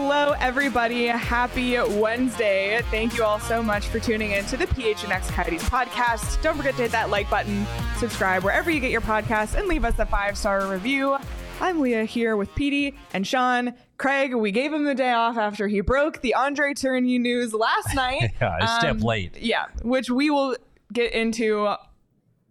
Hello, everybody. Happy Wednesday. Thank you all so much for tuning in to the PHNX Coyotes podcast. Don't forget to hit that like button, subscribe wherever you get your podcasts, and leave us a five star review. I'm Leah here with Petey and Sean. Craig, we gave him the day off after he broke the Andre Tourigny news last night. yeah, a step um, late. Yeah, which we will get into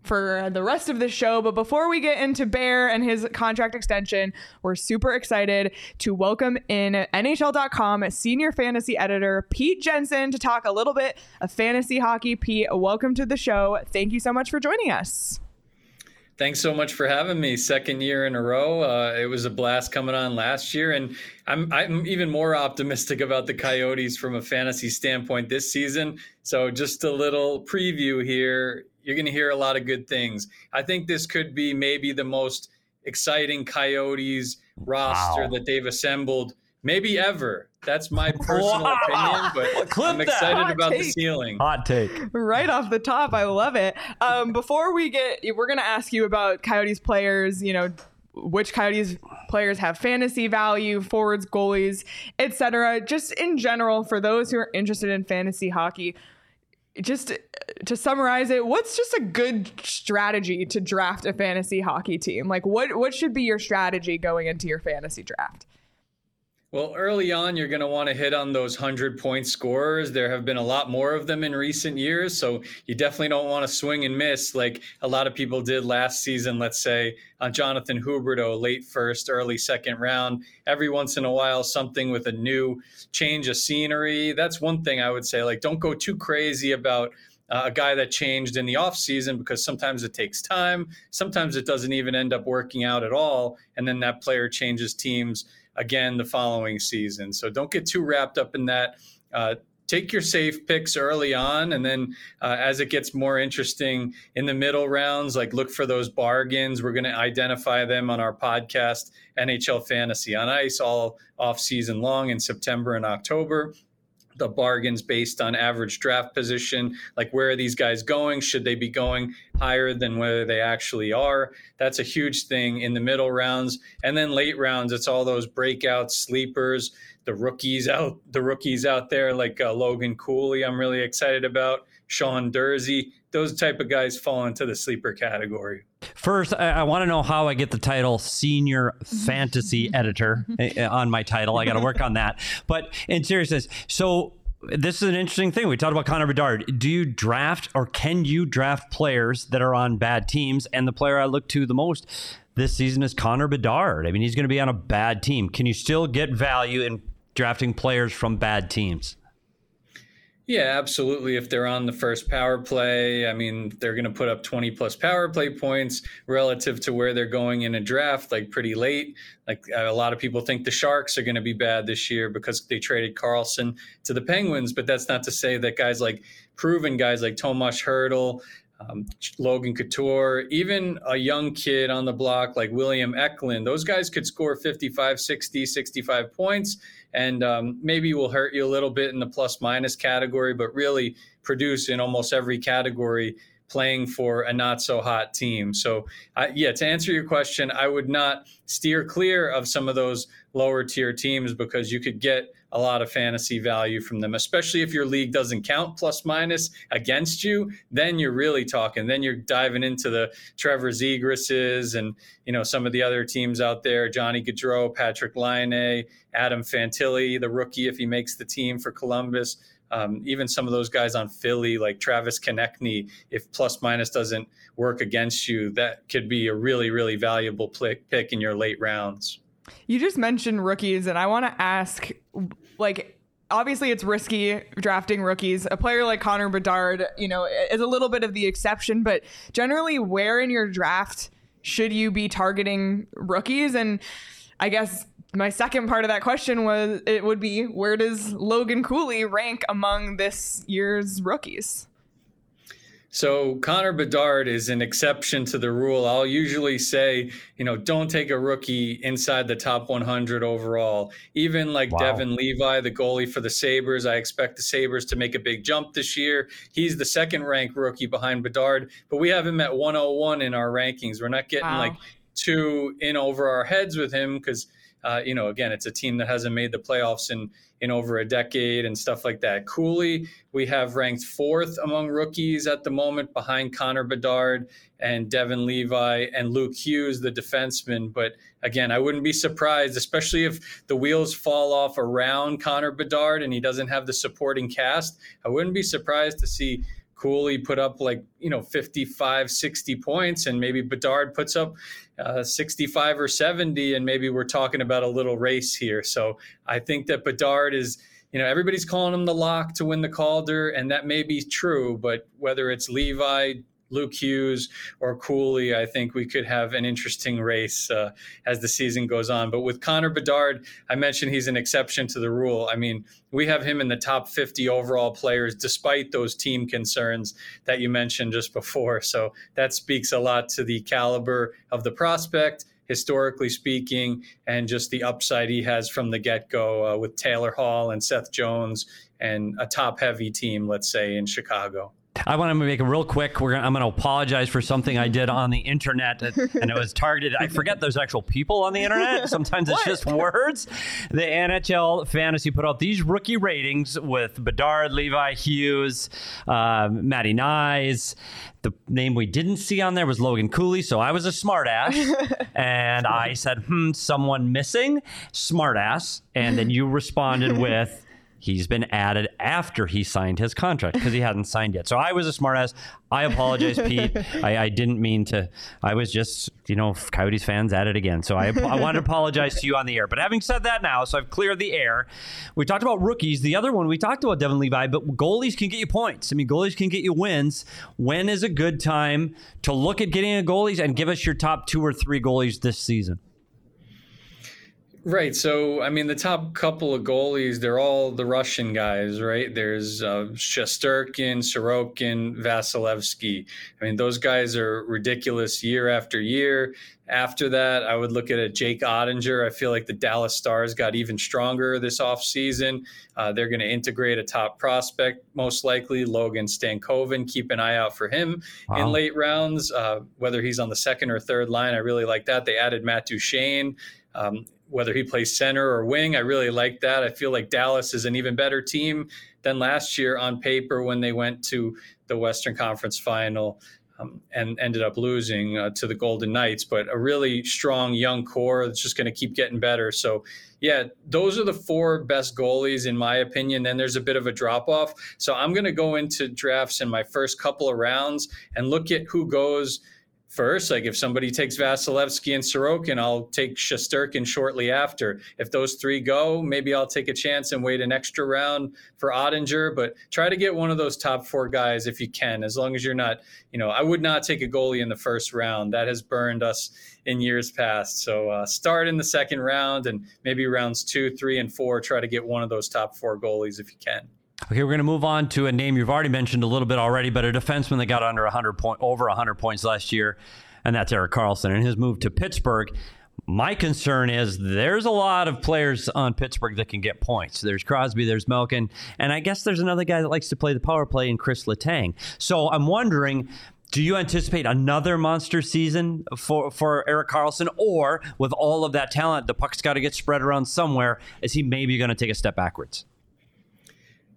for the rest of the show. But before we get into Bear and his contract extension, we're super excited to welcome in NHL.com senior fantasy editor Pete Jensen to talk a little bit of fantasy hockey. Pete, welcome to the show. Thank you so much for joining us. Thanks so much for having me. Second year in a row. Uh, it was a blast coming on last year, and I'm I'm even more optimistic about the Coyotes from a fantasy standpoint this season. So just a little preview here. You're going to hear a lot of good things. I think this could be maybe the most exciting Coyotes roster wow. that they've assembled, maybe ever. That's my personal wow. opinion, but I'm excited about take. the ceiling. Hot take. Right off the top, I love it. Um, before we get, we're going to ask you about Coyotes players. You know, which Coyotes players have fantasy value, forwards, goalies, etc. Just in general, for those who are interested in fantasy hockey, just to summarize it, what's just a good strategy to draft a fantasy hockey team? Like what what should be your strategy going into your fantasy draft? Well, early on, you're going to want to hit on those 100 point scorers. There have been a lot more of them in recent years. So you definitely don't want to swing and miss like a lot of people did last season, let's say on Jonathan Huberdeau, late first, early second round. Every once in a while, something with a new change of scenery. That's one thing I would say. Like, don't go too crazy about uh, a guy that changed in the off season because sometimes it takes time. Sometimes it doesn't even end up working out at all. And then that player changes teams again the following season. So don't get too wrapped up in that. Uh, take your safe picks early on and then uh, as it gets more interesting in the middle rounds like look for those bargains we're going to identify them on our podcast nhl fantasy on ice all off season long in september and october the bargains based on average draft position? Like where are these guys going? Should they be going higher than where they actually are? That's a huge thing in the middle rounds. And then late rounds it's all those breakout sleepers the rookies out the rookies out there like uh, logan cooley i'm really excited about sean durzi those type of guys fall into the sleeper category First, I, I want to know how I get the title senior fantasy editor eh, eh, on my title. I got to work on that. But in seriousness, so this is an interesting thing. We talked about Connor Bedard. Do you draft or can you draft players that are on bad teams? And the player I look to the most this season is Connor Bedard. I mean, he's going to be on a bad team. Can you still get value in drafting players from bad teams? Yeah, absolutely. If they're on the first power play, I mean, they're going to put up 20 plus power play points relative to where they're going in a draft, like pretty late. Like a lot of people think the Sharks are going to be bad this year because they traded Karlsson to the Penguins, but that's not to say that guys like proven guys like Tomas Hertl, um, Logan Couture, even a young kid on the block like William Eklund, those guys could score 55, 60, 65 points and um, maybe will hurt you a little bit in the plus minus category, but really produce in almost every category playing for a not so hot team. So, uh, yeah, to answer your question, I would not steer clear of some of those lower tier teams because you could get a lot of fantasy value from them, especially if your league doesn't count plus minus against you. Then you're really talking. Then you're diving into the Trevor Zegrases and you know some of the other teams out there: Johnny Gaudreau, Patrik Laine, Adam Fantilli, the rookie if he makes the team for Columbus. Um, even some of those guys on Philly, like Travis Konecny, if plus minus doesn't work against you, that could be a really, really valuable pick in your late rounds. You just mentioned rookies, and I want to ask, like, obviously it's risky drafting rookies. A player like Connor Bedard, you know, is a little bit of the exception, but generally, where in your draft should you be targeting rookies? And I guess my second part of that question was it would be where does Logan Cooley rank among this year's rookies? So Connor Bedard is an exception to the rule. I'll usually say, you know, don't take a rookie inside the top 100 overall. Even like wow. Devon Levi, the goalie for the Sabres, I expect the Sabres to make a big jump this year. He's the second ranked rookie behind Bedard, but we have him at 101 in our rankings. We're not getting wow. like too in over our heads with him because uh, you know, again, it's a team that hasn't made the playoffs in in over a decade and stuff like that. Cooley, we have ranked fourth among rookies at the moment, behind Connor Bedard and Devon Levi and Luke Hughes, the defenseman. But again, I wouldn't be surprised, especially if the wheels fall off around Connor Bedard and he doesn't have the supporting cast. I wouldn't be surprised to see Cooley put up like, you know, 55, 60 points, and maybe Bedard puts up uh, 65 or 70, and maybe we're talking about a little race here. So I think that Bedard is, you know, everybody's calling him the lock to win the Calder, and that may be true, but whether it's Levi, Luke Hughes or Cooley, I think we could have an interesting race uh, as the season goes on. But with Connor Bedard, I mentioned he's an exception to the rule. I mean, we have him in the top 50 overall players, despite those team concerns that you mentioned just before. So that speaks a lot to the caliber of the prospect historically speaking, and just the upside he has from the get go uh, with Taylor Hall and Seth Jones and a top heavy team, let's say, in Chicago. I want to make it real quick. We're gonna, I'm going to apologize for something I did on the internet, and it was targeted. I forget there's actual people on the internet. Sometimes it's just words. The NHL Fantasy put out these rookie ratings with Bedard, Levi Hughes, uh, Matty Knies. The name we didn't see on there was Logan Cooley, so I was a smartass, and I said, "Hmm, someone missing, smartass," and then you responded with. He's been added after he signed his contract because he hadn't signed yet. So I was a smartass. I apologize, Pete. I, I, didn't mean to. I was just, you know, Coyotes fans at it again. So I, I want to apologize to you on the air. But having said that now, so I've cleared the air. We talked about rookies. The other one, we talked about Devon Levi, but goalies can get you points. I mean, goalies can get you wins. When is a good time to look at getting a goalies and give us your top two or three goalies this season? Right. So, I mean, the top couple of goalies, they're all the Russian guys, right? There's uh, Shesterkin, Sorokin, Vasilevskiy. I mean, those guys are ridiculous year after year. After that, I would look at a Jake Oettinger. I feel like the Dallas Stars got even stronger this offseason. Uh, they're going to integrate a top prospect, most likely, Logan Stankoven. Keep an eye out for him wow. in late rounds, uh, whether he's on the second or third line. I really like that. They added Matt Duchene. Um, whether he plays center or wing. I really like that. I feel like Dallas is an even better team than last year on paper when they went to the Western Conference final um, and ended up losing uh, to the Golden Knights. But a really strong young core that's just going to keep getting better. So, yeah, those are the four best goalies, in my opinion. Then there's a bit of a drop off. So, I'm going to go into drafts in my first couple of rounds and look at who goes – first. Like if somebody takes Vasilevskiy and Sorokin, I'll take Shesterkin shortly after. If those three go, maybe I'll take a chance and wait an extra round for Oettinger. But try to get one of those top four guys if you can, as long as you're not, you know, I would not take a goalie in the first round. That has burned us in years past. So uh, start in the second round and maybe rounds two, three, and four. Try to get one of those top four goalies if you can. Okay, we're going to move on to a name you've already mentioned a little bit already, but a defenseman that got under 100 point, over 100 points last year, and that's Erik Karlsson and his move to Pittsburgh. My concern is there's a lot of players on Pittsburgh that can get points. There's Crosby, there's Malkin, and I guess there's another guy that likes to play the power play in Chris Letang. So I'm wondering, do you anticipate another monster season for, for Erik Karlsson, or with all of that talent, the puck's got to get spread around somewhere? Is he maybe going to take a step backwards?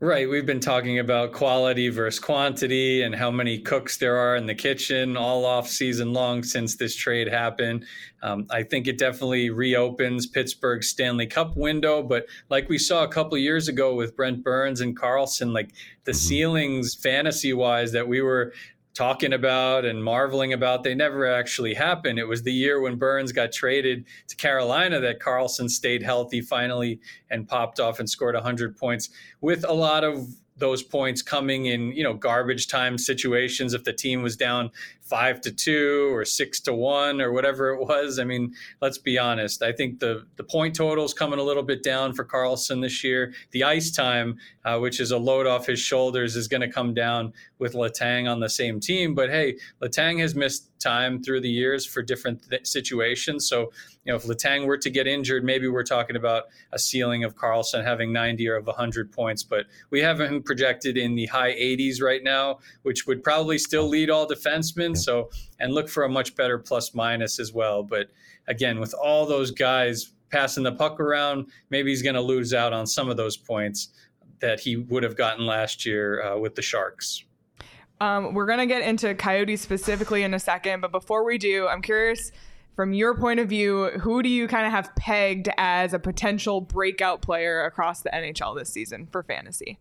Right. We've been talking about quality versus quantity and how many cooks there are in the kitchen all off season long since this trade happened. Um, I think it definitely reopens Pittsburgh's Stanley Cup window. But like we saw a couple years ago with Brent Burns and Karlsson, like the mm-hmm. ceilings fantasy wise that we were talking about and marveling about, they never actually happened. It was the year when Burns got traded to Carolina that Karlsson stayed healthy finally and popped off and scored 100 points with a lot of those points coming in, you know, garbage time situations if the team was down five to two or six to one or whatever it was. I mean, let's be honest. I think the the point total's coming a little bit down for Karlsson this year. The ice time, uh, which is a load off his shoulders, is going to come down with Letang on the same team. But hey, Letang has missed time through the years for different th- situations. So, you know, if Letang were to get injured, maybe we're talking about a ceiling of Karlsson having 90 or of 100 points. But we have him projected in the high 80s right now, which would probably still lead all defensemen. So, and look for a much better plus minus as well. But again, with all those guys passing the puck around, maybe he's going to lose out on some of those points that he would have gotten last year uh, with the Sharks. Um, we're going to get into Coyotes specifically in a second, but before we do, I'm curious from your point of view, who do you kind of have pegged as a potential breakout player across the NHL this season for fantasy?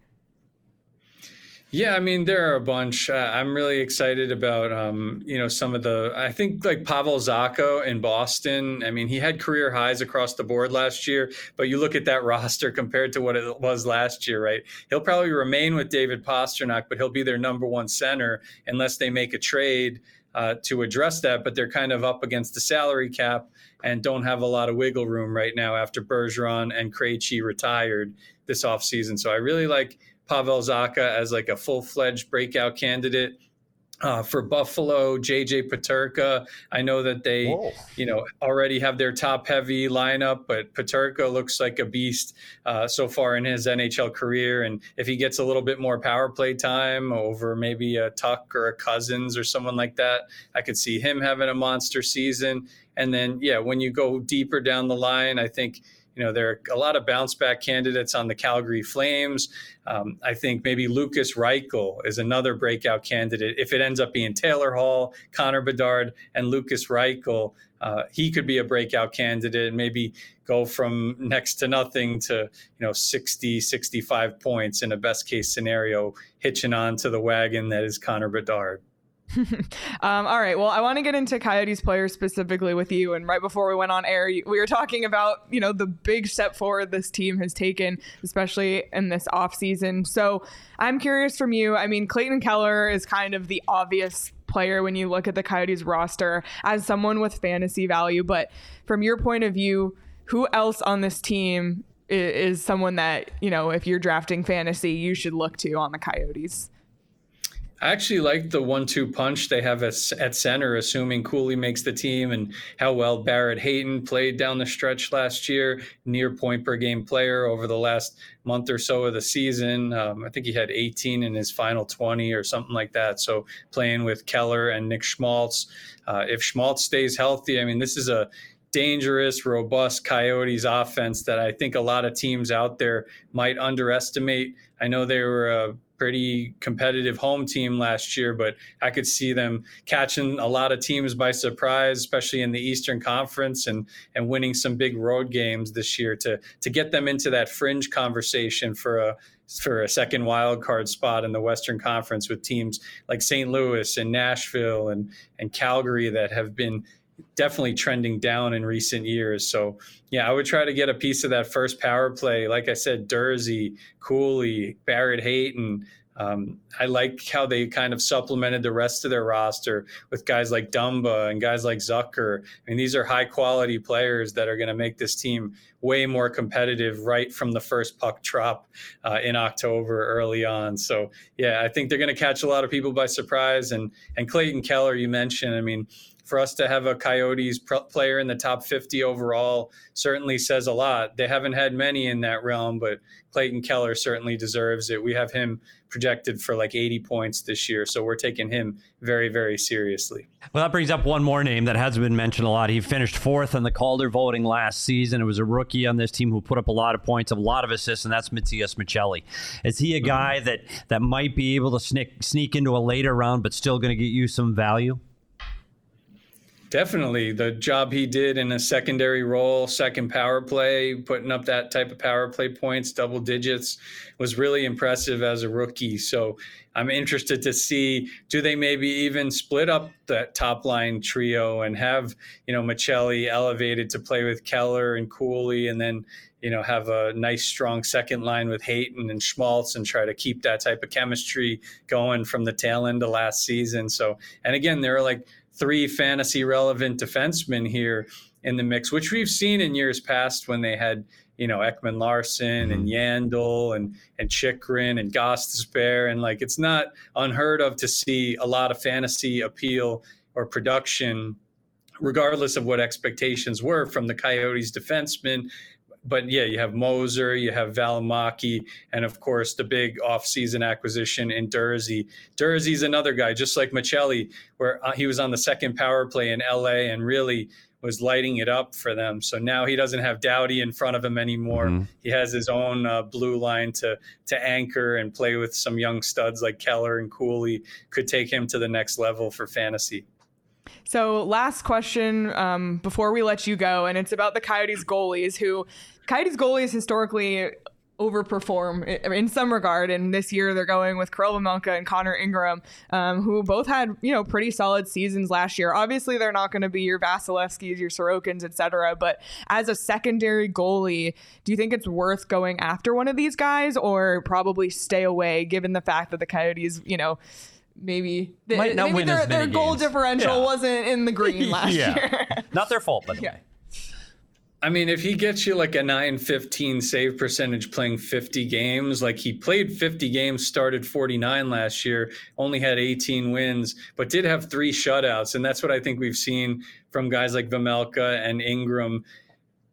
Yeah, I mean there are a bunch. Uh, I'm really excited about um, you know some of the. I think like Pavel Zacha in Boston. I mean he had career highs across the board last year, but you look at that roster compared to what it was last year, right? He'll probably remain with David Pastrnak, but he'll be their number one center unless they make a trade uh, to address that. But they're kind of up against the salary cap and don't have a lot of wiggle room right now after Bergeron and Krejci retired this offseason. So I really like Pavel Zacha as like a full fledged breakout candidate. Uh, for Buffalo, JJ Peterka. I know that they, Whoa. you know, already have their top heavy lineup, but Peterka looks like a beast uh, so far in his NHL career. And if he gets a little bit more power play time over maybe a Tuch or a Cozens or someone like that, I could see him having a monster season. And then, yeah, when you go deeper down the line, I think you know, there are a lot of bounce back candidates on the Calgary Flames. Um, I think maybe Lucas Reichel is another breakout candidate. If it ends up being Taylor Hall, Connor Bedard, and Lucas Reichel, uh, he could be a breakout candidate and maybe go from next to nothing to, you know, 60, 65 points in a best case scenario, hitching on to the wagon that is Connor Bedard. um, all right. Well, I want to get into Coyotes players specifically with you. And right before we went on air, we were talking about you know the big step forward this team has taken, especially in this offseason. So I'm curious from you. I mean, Clayton Keller is kind of the obvious player when you look at the Coyotes roster as someone with fantasy value. But from your point of view, who else on this team is, is someone that you know if you're drafting fantasy, you should look to on the Coyotes? I actually like the one-two punch they have at, center, assuming Cooley makes the team, and how well Barrett Hayton played down the stretch last year, near point per game player over the last month or so of the season. Um, I think he had 18 in his final 20 or something like that. So playing with Keller and Nick Schmaltz, uh, if Schmaltz stays healthy, I mean, this is a dangerous, robust Coyotes offense that I think a lot of teams out there might underestimate. I know they were a pretty competitive home team last year, but I could see them catching a lot of teams by surprise, especially in the Eastern Conference, and and winning some big road games this year to to get them into that fringe conversation for a for a second wild card spot in the Western Conference with teams like St. Louis and Nashville and and Calgary that have been definitely trending down in recent years. So yeah, I would try to get a piece of that first power play. Like I said, Durzi, Cooley, Barrett Hayton. Um, I like how they kind of supplemented the rest of their roster with guys like Dumba and guys like Zucker. I mean, these are high quality players that are going to make this team way more competitive right from the first puck drop uh, in October early on. So yeah, I think they're going to catch a lot of people by surprise. And and Clayton Keller, you mentioned, I mean, for us to have a Coyotes player in the top 50 overall certainly says a lot. They haven't had many in that realm, but Clayton Keller certainly deserves it. We have him projected for like 80 points this year, so we're taking him very, very seriously. Well, that brings up one more name that hasn't been mentioned a lot. He finished fourth in the Calder voting last season. It was a rookie on this team who put up a lot of points, a lot of assists, and that's Matias Maccelli. Is he a guy mm-hmm. that that might be able to sneak sneak into a later round, but still going to get you some value? Definitely. The job he did in a secondary role, second power play, putting up that type of power play points, double digits, was really impressive as a rookie. So I'm interested to see do they maybe even split up that top line trio and have, you know, Maccelli elevated to play with Keller and Cooley and then, you know, have a nice strong second line with Hayton and Schmaltz and try to keep that type of chemistry going from the tail end of last season. So, and again, there are like three fantasy relevant defensemen here in the mix, which we've seen in years past when they had, you know, Ekman Larsson and mm-hmm. Yandle and and Chychrun and Gostisbehere. And like it's not unheard of to see a lot of fantasy appeal or production regardless of what expectations were from the Coyotes defensemen but yeah, you have Moser, you have Valimaki, and of course the big offseason acquisition in Durzi. Durzi's another guy, just like Maccelli, where uh, he was on the second power play in LA and really was lighting it up for them. So now he doesn't have Doughty in front of him anymore. Mm-hmm. He has his own uh, blue line to to anchor and play with some young studs like Keller and Cooley. Could take him to the next level for fantasy. So, last question um, before we let you go, and it's about the Coyotes goalies, who Coyotes goalies historically overperform in some regard. And this year they're going with Karel Vejmelka and Connor Ingram, um, who both had, you know, pretty solid seasons last year. Obviously, they're not going to be your Vasilevskiys, your Sorokins, etc. But as a secondary goalie, do you think it's worth going after one of these guys or probably stay away given the fact that the Coyotes, you know, maybe, Might not maybe win their, as many their goal games. differential Yeah. wasn't in the green last yeah. year. Not their fault, by the Yeah. way. I mean, if he gets you like a 915 save percentage playing 50 games, like he played 50 games, started 49 last year, only had 18 wins, but did have three shutouts. And that's what I think we've seen from guys like Vejmelka and Ingram,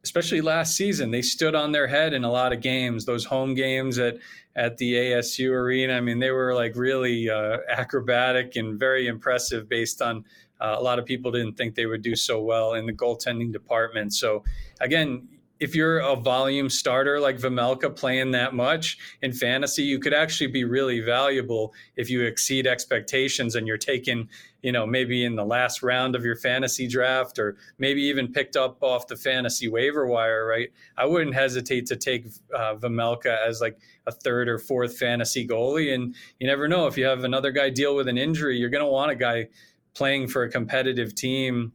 especially last season. They stood on their head in a lot of games, those home games at, at the ASU arena. I mean, they were like really uh, acrobatic and very impressive based on uh, a lot of people didn't think they would do so well in the goaltending department. So, again, if you're a volume starter like Vejmelka playing that much in fantasy, you could actually be really valuable if you exceed expectations and you're taken, you know, maybe in the last round of your fantasy draft or maybe even picked up off the fantasy waiver wire, right? I wouldn't hesitate to take uh, Vejmelka as like a third or fourth fantasy goalie. And you never know if you have another guy deal with an injury, you're going to want a guy playing for a competitive team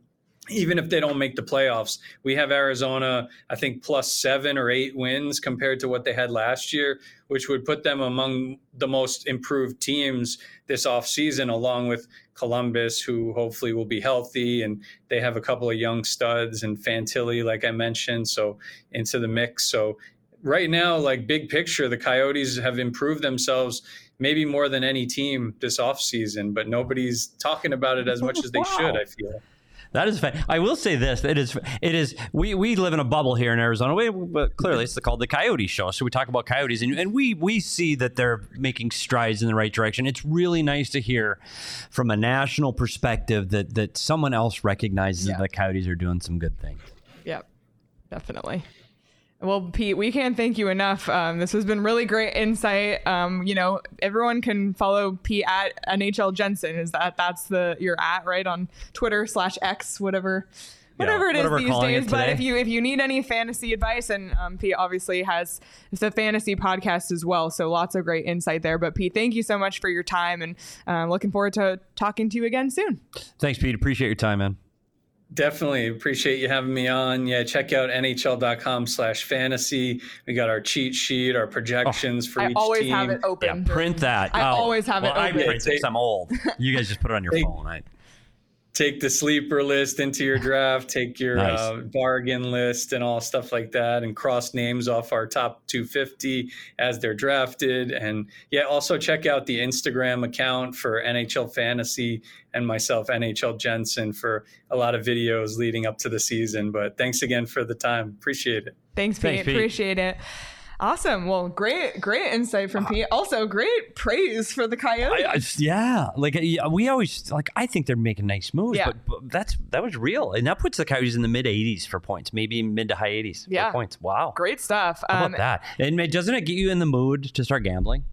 even if they don't make the playoffs. We have Arizona, I think, plus seven or eight wins compared to what they had last year, which would put them among the most improved teams this offseason, along with Columbus, who hopefully will be healthy. And they have a couple of young studs and Fantilli, like I mentioned, so into the mix. So right now, like big picture, the Coyotes have improved themselves maybe more than any team this offseason, but nobody's talking about it as much as they should, I feel. That is fa- I will say this. It is. It is. We, we live in a bubble here in Arizona. We, but clearly, it's called the Coyote Show. So we talk about coyotes, and, and we we see that they're making strides in the right direction. It's really nice to hear from a national perspective that that someone else recognizes Yeah. that the coyotes are doing some good things. Yep, definitely. Well, Pete, we can't thank you enough. Um, this has been really great insight. Um, you know, everyone can follow Pete at NHL Jensen. Is that that's the your at right on Twitter slash X, whatever, whatever it is whatever we're these days. But if you if you need any fantasy advice, and um, Pete obviously has it's a fantasy podcast as well, so lots of great insight there. But Pete, thank you so much for your time, and uh, looking forward to talking to you again soon. Thanks, Pete. Appreciate your time, man. Definitely appreciate you having me on. Yeah, check out nhl.com slash fantasy. We got our cheat sheet, our projections for I each always team. Always have it open. Yeah, print that. I Oh, always have it well, I open. print because I'm old. You guys just put it on your Hey. phone. I, Take the sleeper list into your draft, take your Nice. uh, bargain list and all stuff like that, and cross names off our top 250 as they're drafted. And yeah, also check out the Instagram account for NHL Fantasy and myself, NHL Jensen, for a lot of videos leading up to the season. But thanks again for the time. Appreciate it. Thanks, Pete. Thanks, Pete. Appreciate it. Awesome. Well, great, great insight from Pete. Also, great praise for the Coyotes. I, I- yeah, like uh, we always like. I think they're making nice moves, Yeah. but, but that's that was real, and that puts the Coyotes in the mid 80s for points, maybe mid to high 80s Yeah. for points. Wow, great stuff. How Um, about that? And doesn't it get you in the mood to start gambling?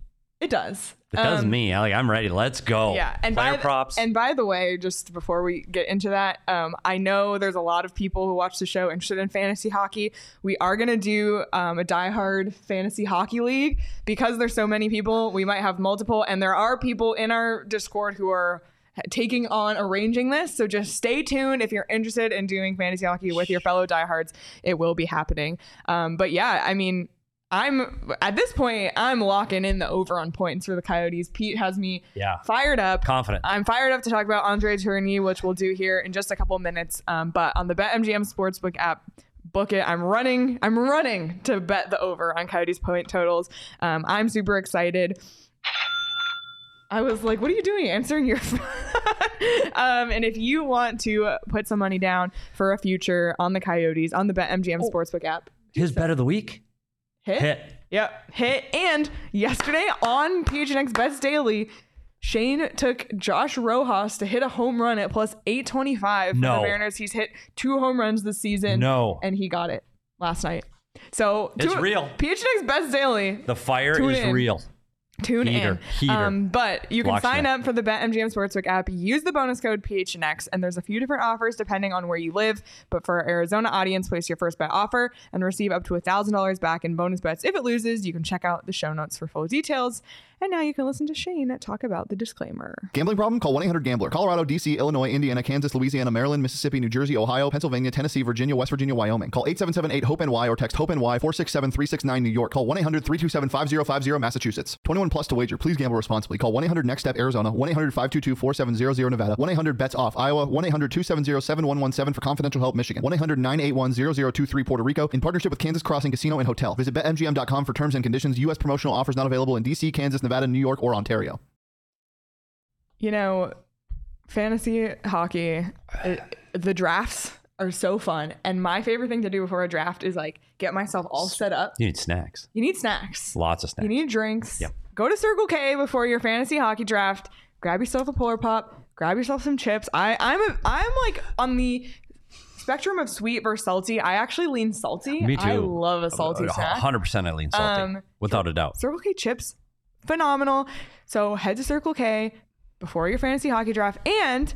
It does. It does Um, me. I Like I'm ready. Let's go. Yeah, and player by the, props. And by the way, just before we get into that, um, I know there's a lot of people who watch the show interested in fantasy hockey. We are gonna do um, a diehard fantasy hockey league because there's so many people. We might have multiple, and there are people in our Discord who are taking on arranging this. So just stay tuned if you're interested in doing fantasy hockey with your fellow diehards. It will be happening. Um, but yeah, I mean. I'm at this point. I'm locking in the over on points for the Coyotes. Pete has me yeah. fired up. Confident. I'm fired up to talk about Andre Tourigny, which we'll do here in just a couple minutes. Um, but on the BetMGM Sportsbook app, book it. I'm running. I'm running to bet the over on Coyotes point totals. Um, I'm super excited. I was like, "What are you doing? Answering your." phone?" um, and if you want to put some money down for a future on the Coyotes on the BetMGM Sportsbook app, His bet of the week. Hit. Hit. Yep, hit. And yesterday on PHNX Best Daily, Shane took Josh Rojas to hit a home run at plus 825 for the Mariners. He's hit two home runs this season. No. And he got it last night. So It's real. PHNX Best Daily. The fire is in. real. Tune Heater. in. Heater. Um, but you can Locksmith. sign up for the BetMGM Sportsbook app. Use the bonus code PHNX, and there's a few different offers depending on where you live. But for our Arizona audience, place your first bet offer and receive up to $1,000 back in bonus bets. If it loses, you can check out the show notes for full details. And now you can listen to Shane talk about the disclaimer. Gambling problem? Call 1 800 Gambler. Colorado, D.C., Illinois, Indiana, Kansas, Louisiana, Maryland, Mississippi, New Jersey, Ohio, Pennsylvania, Tennessee, Virginia, West Virginia, Wyoming. Call 877 8 HOPE NY or text HOPE NY 467 369 New York. Call 1 800 327 5050 Massachusetts. 21 plus to wager. Please gamble responsibly. Call 1 800 NEXT STEP Arizona, 1 800 522 4700 Nevada, 1 800 BETS OFF Iowa, 1 800 270 7117 for confidential help Michigan, 1 800 981 0023 Puerto Rico in partnership with Kansas Crossing Casino and Hotel. Visit BetMGM.com for terms and conditions. U.S. promotional offers not available in D.C., Kansas, Nevada, New York, or Ontario. You know, fantasy hockey, it, the drafts are so fun. And my favorite thing to do before a draft is like get myself all set up. You need snacks. You need snacks. Lots of snacks. You need drinks. Yep. Go to Circle K before your fantasy hockey draft. Grab yourself a Polar Pop. Grab yourself some chips. I, I'm a, I'm like on the spectrum of sweet versus salty. I actually lean salty. Me too. I love a salty Uh, snack. 100% I lean salty. Um, without a doubt. Circle K chips, phenomenal. So head to Circle K before your fantasy hockey draft. And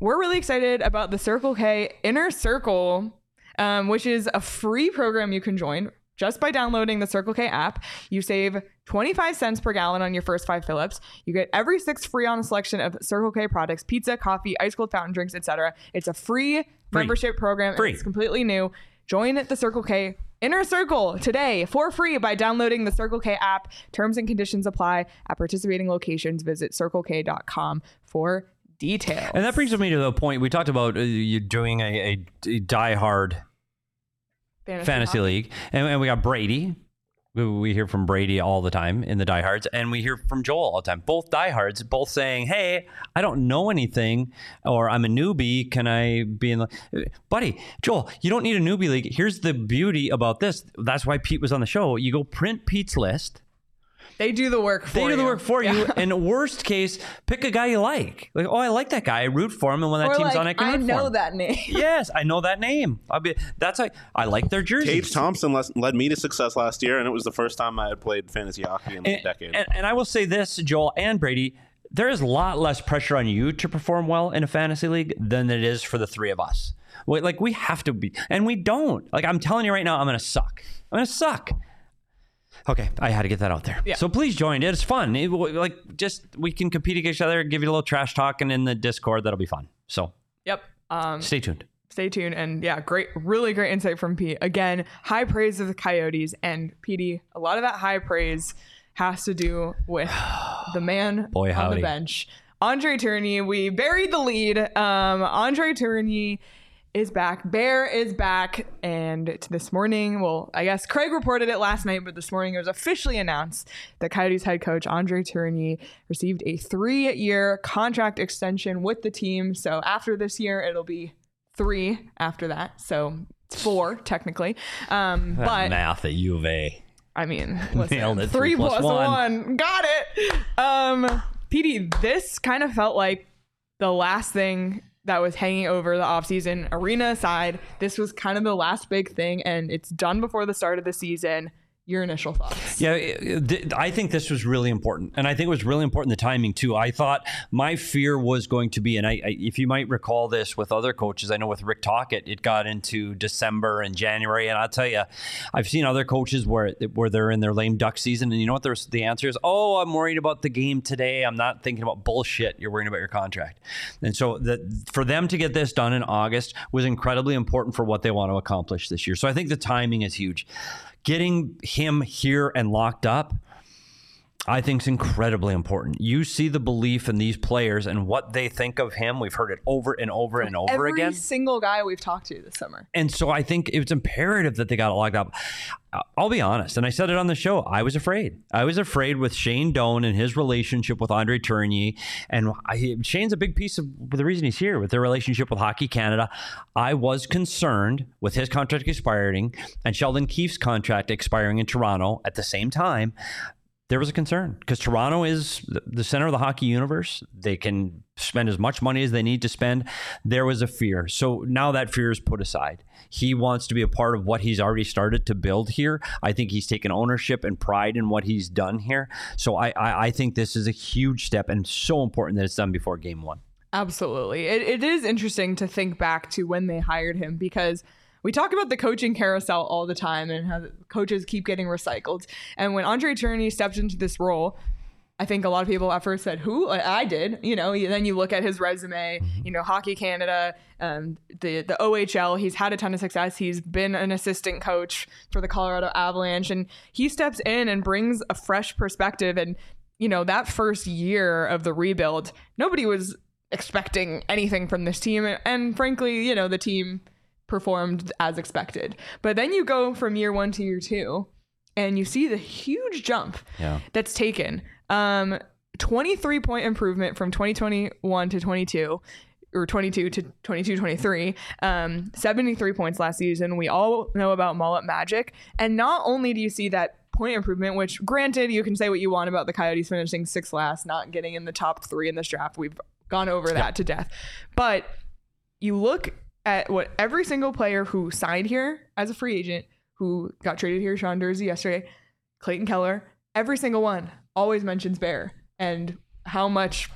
we're really excited about the Circle K Inner Circle, um, which is a free program you can join just by downloading the Circle K app. You save 25 cents per gallon on your first five fill-ups. You get every six free on a selection of Circle K products, pizza, coffee, ice cold fountain drinks, etc. It's a free, membership program. Free. It's completely new. Join the Circle K Inner Circle today for free by downloading the Circle K app. Terms and conditions apply at participating locations. Visit circlek.com for details. And that brings me to the point we talked about uh, you doing a, a, a die-hard fantasy league, and, and we got Brady. We, hear from Brady all the time in the diehards, and we hear from Joel all the time. Both diehards, both saying, "Hey, I don't know anything, or I'm a newbie. Can I be in the buddy Joel? You don't need a newbie league. Here's the beauty about this. That's why Pete was on the show. You go print Pete's list." They do the work for They you. do the work for you. Yeah. And worst case, pick a guy you like. Like, oh, I like that guy. I root for him, and when that Or team's like, on, I can I root for know that name. Yes, I know that name. I'll be. That's like I like their jersey. Tage Thompson les- led me to success last year, and it was the first time I had played fantasy hockey in like a decade. and, and I will say this, Joel and Brady, there is a lot less pressure on you to perform well in a fantasy league than it is for the three of us. Wait, like we have to be, and we don't. Like I'm telling you right now, I'm gonna suck. I'm gonna suck. Okay, I had to get that out there. Yeah. So please join. It's fun. It, like just we can compete against each other, give you a little trash talking in the Discord. That'll be fun. So Yep. Um, stay tuned. stay tuned. And yeah, great, really great insight from Pete. Again, high praise of the Coyotes. And PD, a lot of that high praise has to do with the man Boy, on howdy. the bench. Andre Tourigny, we buried the lead. Um, Andre Tourigny is back. Bear is back. And this morning, well, I guess Craig reported it last night, but this morning it was officially announced that Coyotes head coach Andre Tourigny received a three year contract extension with the team. So after this year, it'll be three after that. So it's four technically. Um, That but math at U of A. I mean, listen, Nailed it. three Three plus plus one. one. Got it. Um, PD, this kind of felt like the last thing that was hanging over the offseason arena aside. This was kind of the last big thing, and it's done before the start of the season. Your initial thoughts. Yeah, I think this was really important, and I think it was really important the timing too. I thought my fear was going to be, and I, I if you might recall this with other coaches, I know with Rick Tocchet, it got into December and January, and I'll tell you, I've seen other coaches where where they're in their lame duck season, and you know what the answer is? Oh, I'm worried about the game today. I'm not thinking about bullshit. You're worrying about your contract, and so the, for them to get this done in August was incredibly important for what they want to accomplish this year. So I think the timing is huge getting him here and locked up I think is incredibly important. You see the belief in these players and what they think of him. We've heard it over and over and over Every again. Every single guy we've talked to this summer. And so I think it's imperative that they got it locked up. I'll be honest, and I said it on the show. I was afraid. I was afraid with Shane Doan and his relationship with Andre Tourigny, and I, Shane's a big piece of the reason he's here with their relationship with Hockey Canada. I was concerned with his contract expiring and Sheldon Keefe's contract expiring in Toronto at the same time there was a concern because Toronto is the center of the hockey universe. They can spend as much money as they need to spend. There was a fear. So now that fear is put aside. He wants to be a part of what he's already started to build here. I think he's taken ownership and pride in what he's done here. So I, I, I think this is a huge step and so important that it's done before game one. Absolutely. It, it is interesting to think back to when they hired him because we talk about the coaching carousel all the time and how coaches keep getting recycled. And when Andre Tourigny stepped into this role, I think a lot of people at first said, "Who?" I did. You know. Then you look at his resume. You know, Hockey Canada, um, the the OHL. He's had a ton of success. He's been an assistant coach for the Colorado Avalanche, and he steps in and brings a fresh perspective. And you know, that first year of the rebuild, nobody was expecting anything from this team, and frankly, you know, the team performed as expected. But then you go from year one to year two, and you see the huge jump Yeah. that's taken. Um, 23 point improvement from 2021 to 22 or 22 to 22 23 um 73 points last season we all know about mullet magic and not only do you see that point improvement which granted you can say what you want about the coyotes finishing sixth last not getting in the top three in this draft we've gone over that to death but you look at what every single player who signed here as a free agent who got traded here sean Durzi yesterday clayton keller every single one always mentions bear and how much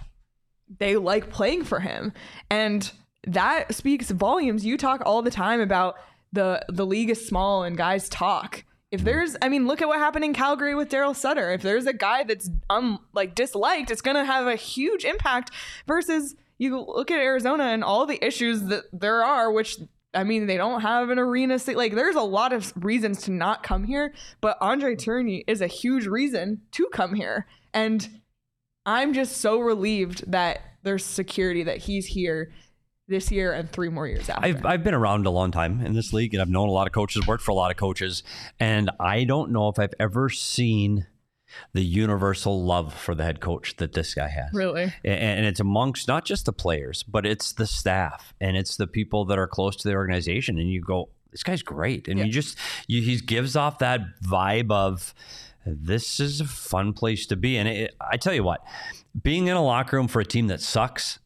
they like playing for him. And that speaks volumes. You talk all the time about the the league is small and guys talk. If there's i mean look at what happened in calgary with darryl sutter. If there's a guy that's um like disliked it's to have a huge impact versus you look at arizona and all the issues that there are which I mean, they don't have an arena. Sta- like, there's a lot of reasons to not come here, but Andre Tourigny is a huge reason to come here. And I'm just so relieved that there's security that he's here this year and three more years after. I've, I've been around a long time in this league and I've known a lot of coaches, worked for a lot of coaches, and I don't know if I've ever seen the universal love for the head coach that this guy has. really? And it's amongst not just the players, but it's the staff and it's the people that are close to the organization. And you go, this guy's great. And Yeah. you just, you, he gives off that vibe of, this is a fun place to be. And it, I tell you what, being in a locker room for a team that sucks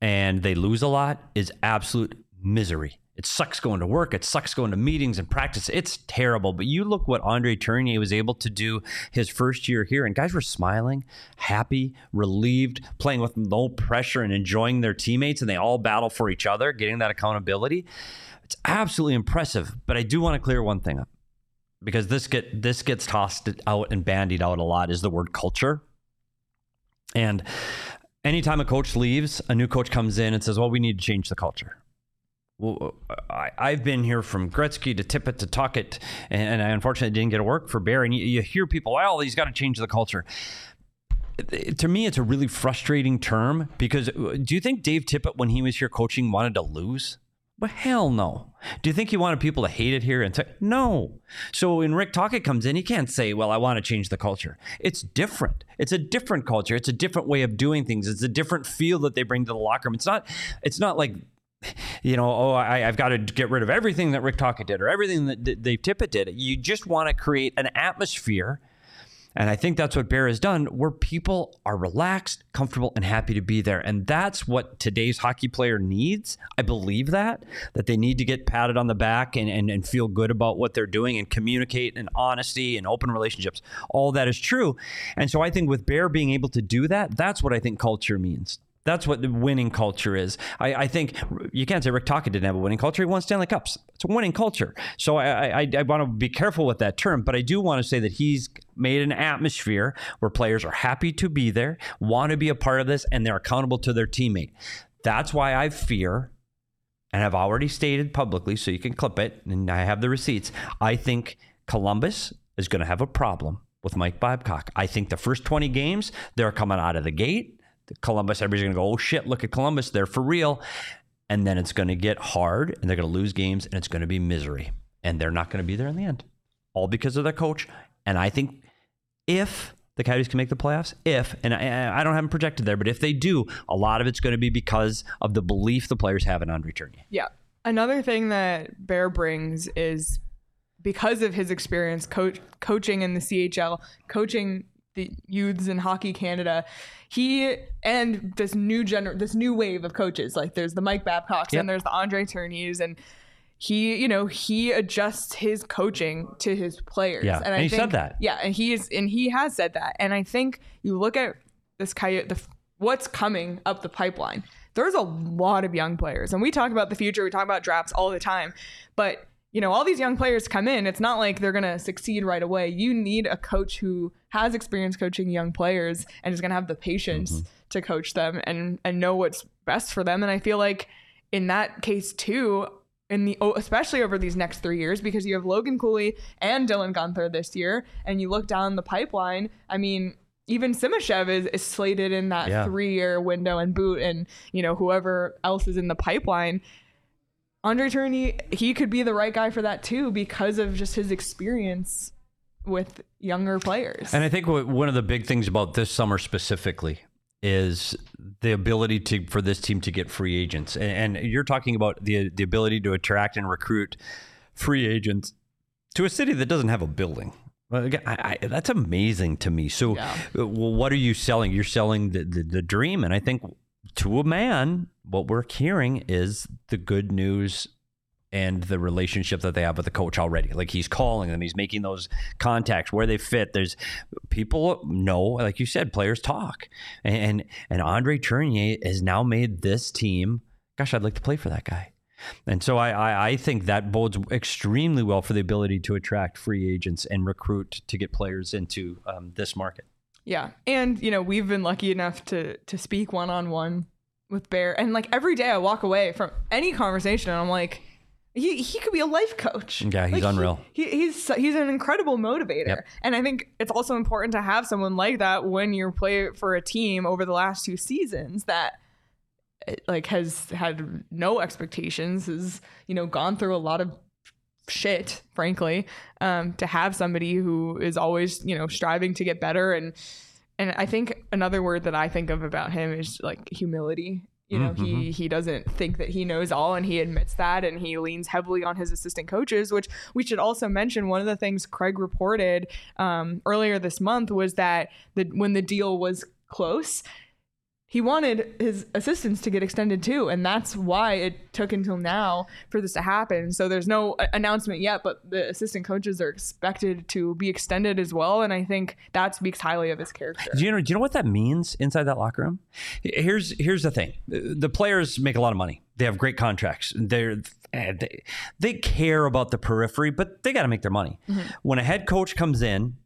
and they lose a lot is absolute misery. It sucks going to work. It sucks going to meetings and practice. It's terrible. But you look what Andre Tourigny was able to do his first year here, and guys were smiling, happy, relieved, playing with no pressure and enjoying their teammates, and they all battle for each other, getting that accountability. It's absolutely impressive. But I do want to clear one thing up because this get this gets tossed out and bandied out a lot is the word culture. And anytime a coach leaves, a new coach comes in and says, "Well, we need to change the culture." Well, I, I've been here from Gretzky to Tippett to Tocchet, and, and I unfortunately didn't get to work for Bear. And you, you hear people, "Well, he's got to change the culture." To me, it's a really frustrating term because uh, do you think Dave Tippett, when he was here coaching, wanted to lose? Well, hell no. Do you think he wanted people to hate it here and say no? So when Rick Tocchet comes in, he can't say, "Well, I want to change the culture." It's different. It's a different culture. It's a different way of doing things. It's a different feel that they bring to the locker room. It's not. It's not like you know, oh, I, I've got to get rid of everything that Rick Tocchet did or everything that D- Dave Tippett did. You just want to create an atmosphere And I think that's what Bear has done, where people are relaxed, comfortable, and happy to be there. And that's what today's hockey player needs. I believe that, that they need to get patted on the back and, and, and feel good about what they're doing and communicate and honesty and open relationships. All that is true. And so I think with Bear being able to do that, that's what I think culture means. That's what the winning culture is. I, I, think you can't say Rick Tocchet didn't have a winning culture. He won Stanley Cups. It's a winning culture. So I, I, I want to be careful with that term, but I do want to say that he's made an atmosphere where players are happy to be there, want to be a part of this, and they're accountable to their teammate. That's why I fear, and I've already stated publicly, so you can clip it, and I have the receipts. I think Columbus is going to have a problem with Mike Babcock. I think the first 20 games, they're coming out of the gate Columbus, everybody's going to go, oh shit, look at Columbus. They're for real. And then it's going to get hard and they're going to lose games and it's going to be misery. And they're not going to be there in the end, all because of their coach. And I think if the Coyotes can make the playoffs, if, and I, I don't have them projected there, but if they do, a lot of it's going to be because of the belief the players have in Andre Tourigny. Yeah. Another thing that Bear brings is because of his experience coach, coaching in the CHL, coaching the youths in hockey Canada. He and this new gener this new wave of coaches, like there's the Mike Babcocks yep. and there's the Andre Tourigny's and he, you know, he adjusts his coaching to his players. Yeah, and, and I he think, said that. Yeah, and he is, and he has said that. And I think you look at this coyote, the what's coming up the pipeline. There's a lot of young players, and we talk about the future. We talk about drafts all the time, but you know, all these young players come in. It's not like they're going to succeed right away. You need a coach who has experience coaching young players and is going to have the patience mm-hmm. to coach them and and know what's best for them. And I feel like in that case too, in the especially over these next three years, because you have Logan Cooley and Dylan Guenther this year, and you look down the pipeline. I mean, even Simashev is, is slated in that yeah. three year window and boot, and you know whoever else is in the pipeline. Andre Tourigny, he could be the right guy for that too because of just his experience with younger players. And I think one of the big things about this summer specifically is the ability to for this team to get free agents. And, and you're talking about the the ability to attract and recruit free agents to a city that doesn't have a building. Again, I, I, that's amazing to me. So, yeah. well, what are you selling? You're selling the, the, the dream, and I think to a man, what we're hearing is the good news and the relationship that they have with the coach already. Like he's calling them, he's making those contacts where they fit. There's people know, like you said, players talk, and and Andre Tourigny has now made this team. Gosh, I'd like to play for that guy. And so I, I, I think that bodes extremely well for the ability to attract free agents and recruit to get players into um, this market. Yeah, and you know we've been lucky enough to to speak one on one with Bear, and like every day I walk away from any conversation, and I'm like, he he could be a life coach. Yeah, he's like, unreal. He, he, he's he's an incredible motivator, yep. and I think it's also important to have someone like that when you play for a team over the last two seasons that eh, like has had no expectations, has you know gone through a lot of shit, frankly, um, to have somebody who is always, you know, striving to get better. And, and I think another word that I think of about him is like humility. You know, mm-hmm. he he doesn't think that he knows all, and he admits that, and he leans heavily on his assistant coaches. Which we should also mention. One of the things Craig reported um, earlier this month was that the when the deal was close, he wanted his assistants to get extended too and that's why it took until now for this to happen. So there's no announcement yet but the assistant coaches are expected to be extended as well and i think that speaks highly of his character. Do you know do you know what that means inside that locker room? Here's here's the thing. The players make a lot of money. They have great contracts. They're eh, they, they care about the periphery but they got to make their money. Mm-hmm. when a head coach comes in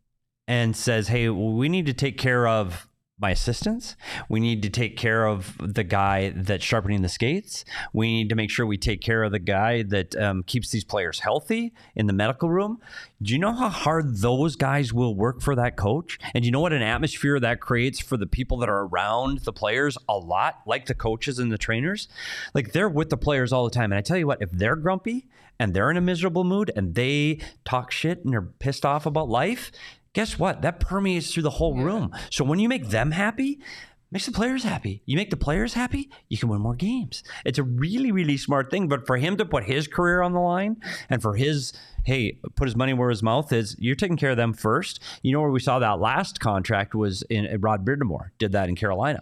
and says hey we need to take care of my assistants. We need to take care of the guy that's sharpening the skates. We need to make sure we take care of the guy that um, keeps these players healthy in the medical room. Do you know how hard those guys will work for that coach? And you know what an atmosphere that creates for the people that are around the players a lot, like the coaches and the trainers? Like they're with the players all the time. And I tell you what, if they're grumpy and they're in a miserable mood and they talk shit and are pissed off about life, guess what? That permeates through the whole yeah. room. So when you make them happy, makes the players happy. You make the players happy, you can win more games. It's a really, really smart thing. But for him to put his career on the line and for his, hey, put his money where his mouth is, you're taking care of them first. You know where we saw that last contract was in Rod Brind'Amour, did that in Carolina.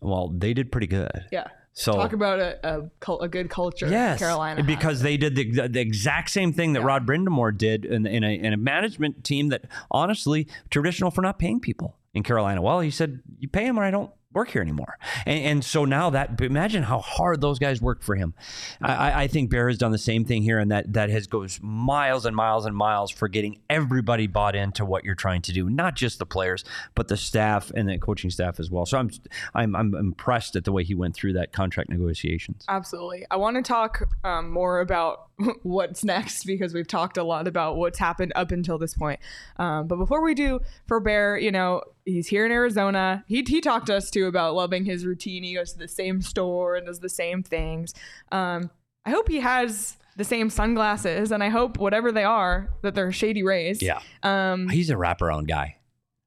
Well, they did pretty good. Yeah. So Talk about a, a, a good culture. Yes, Carolina. has. because they did the, the exact same thing that Yeah. Rod Brind'Amour did in, in, a, in a management team that honestly traditional for not paying people in Carolina. Well, he said you pay him or I don't work here anymore. And, and so now that imagine how hard those guys worked for him. I, I- think Bear has done the same thing here, and that that has goes miles and miles and miles for getting everybody bought into what you're trying to do, not just the players, but the staff and the coaching staff as well. So I'm I'm, I'm impressed at the way he went through that contract negotiations. Absolutely. I want to talk um, more about what's next because we've talked a lot about what's happened up until this point. Um, but before we do, for Bear, you know, he's here in Arizona. He, he talked to us too about loving his routine. He goes to the same store and does the same things. Um, I hope he has the same sunglasses and I hope whatever they are that they're shady rays. Yeah. Um, He's a wraparound guy.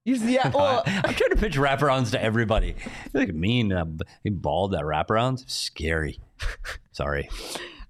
he's- yeah. Well, I'm trying to pitch wraparounds to everybody. Look at me, uh, bald that wraparounds. Scary. Sorry.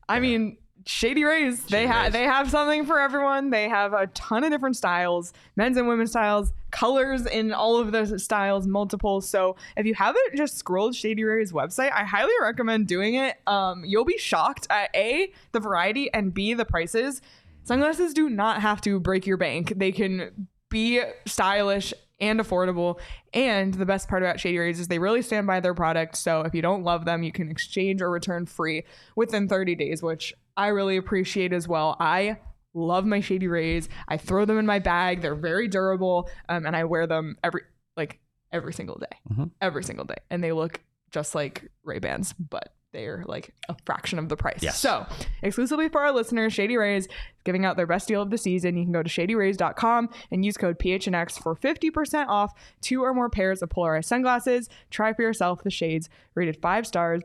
I mean, Shady Rays, they have they have something for everyone. They have a ton of different styles, men's and women's styles, colors in all of those styles, multiple. So if you haven't just scrolled Shady Rays website, I highly recommend doing it. Um, you'll be shocked at a the variety and b the prices. Sunglasses do not have to break your bank. They can be stylish and affordable. And the best part about Shady Rays is they really stand by their product. So if you don't love them, you can exchange or return free within 30 days, which I really appreciate as well. I love my Shady Rays. I throw them in my bag. They're very durable, um, and I wear them every like every single day, Mhm. every single day, and they look just like Ray Bans, but they're like a fraction of the price. Yes. So exclusively for our listeners, Shady Rays is giving out their best deal of the season. You can go to shadyrays.com and use code PHNX for 50% off two or more pairs of polarized sunglasses. Try for yourself the shades rated five stars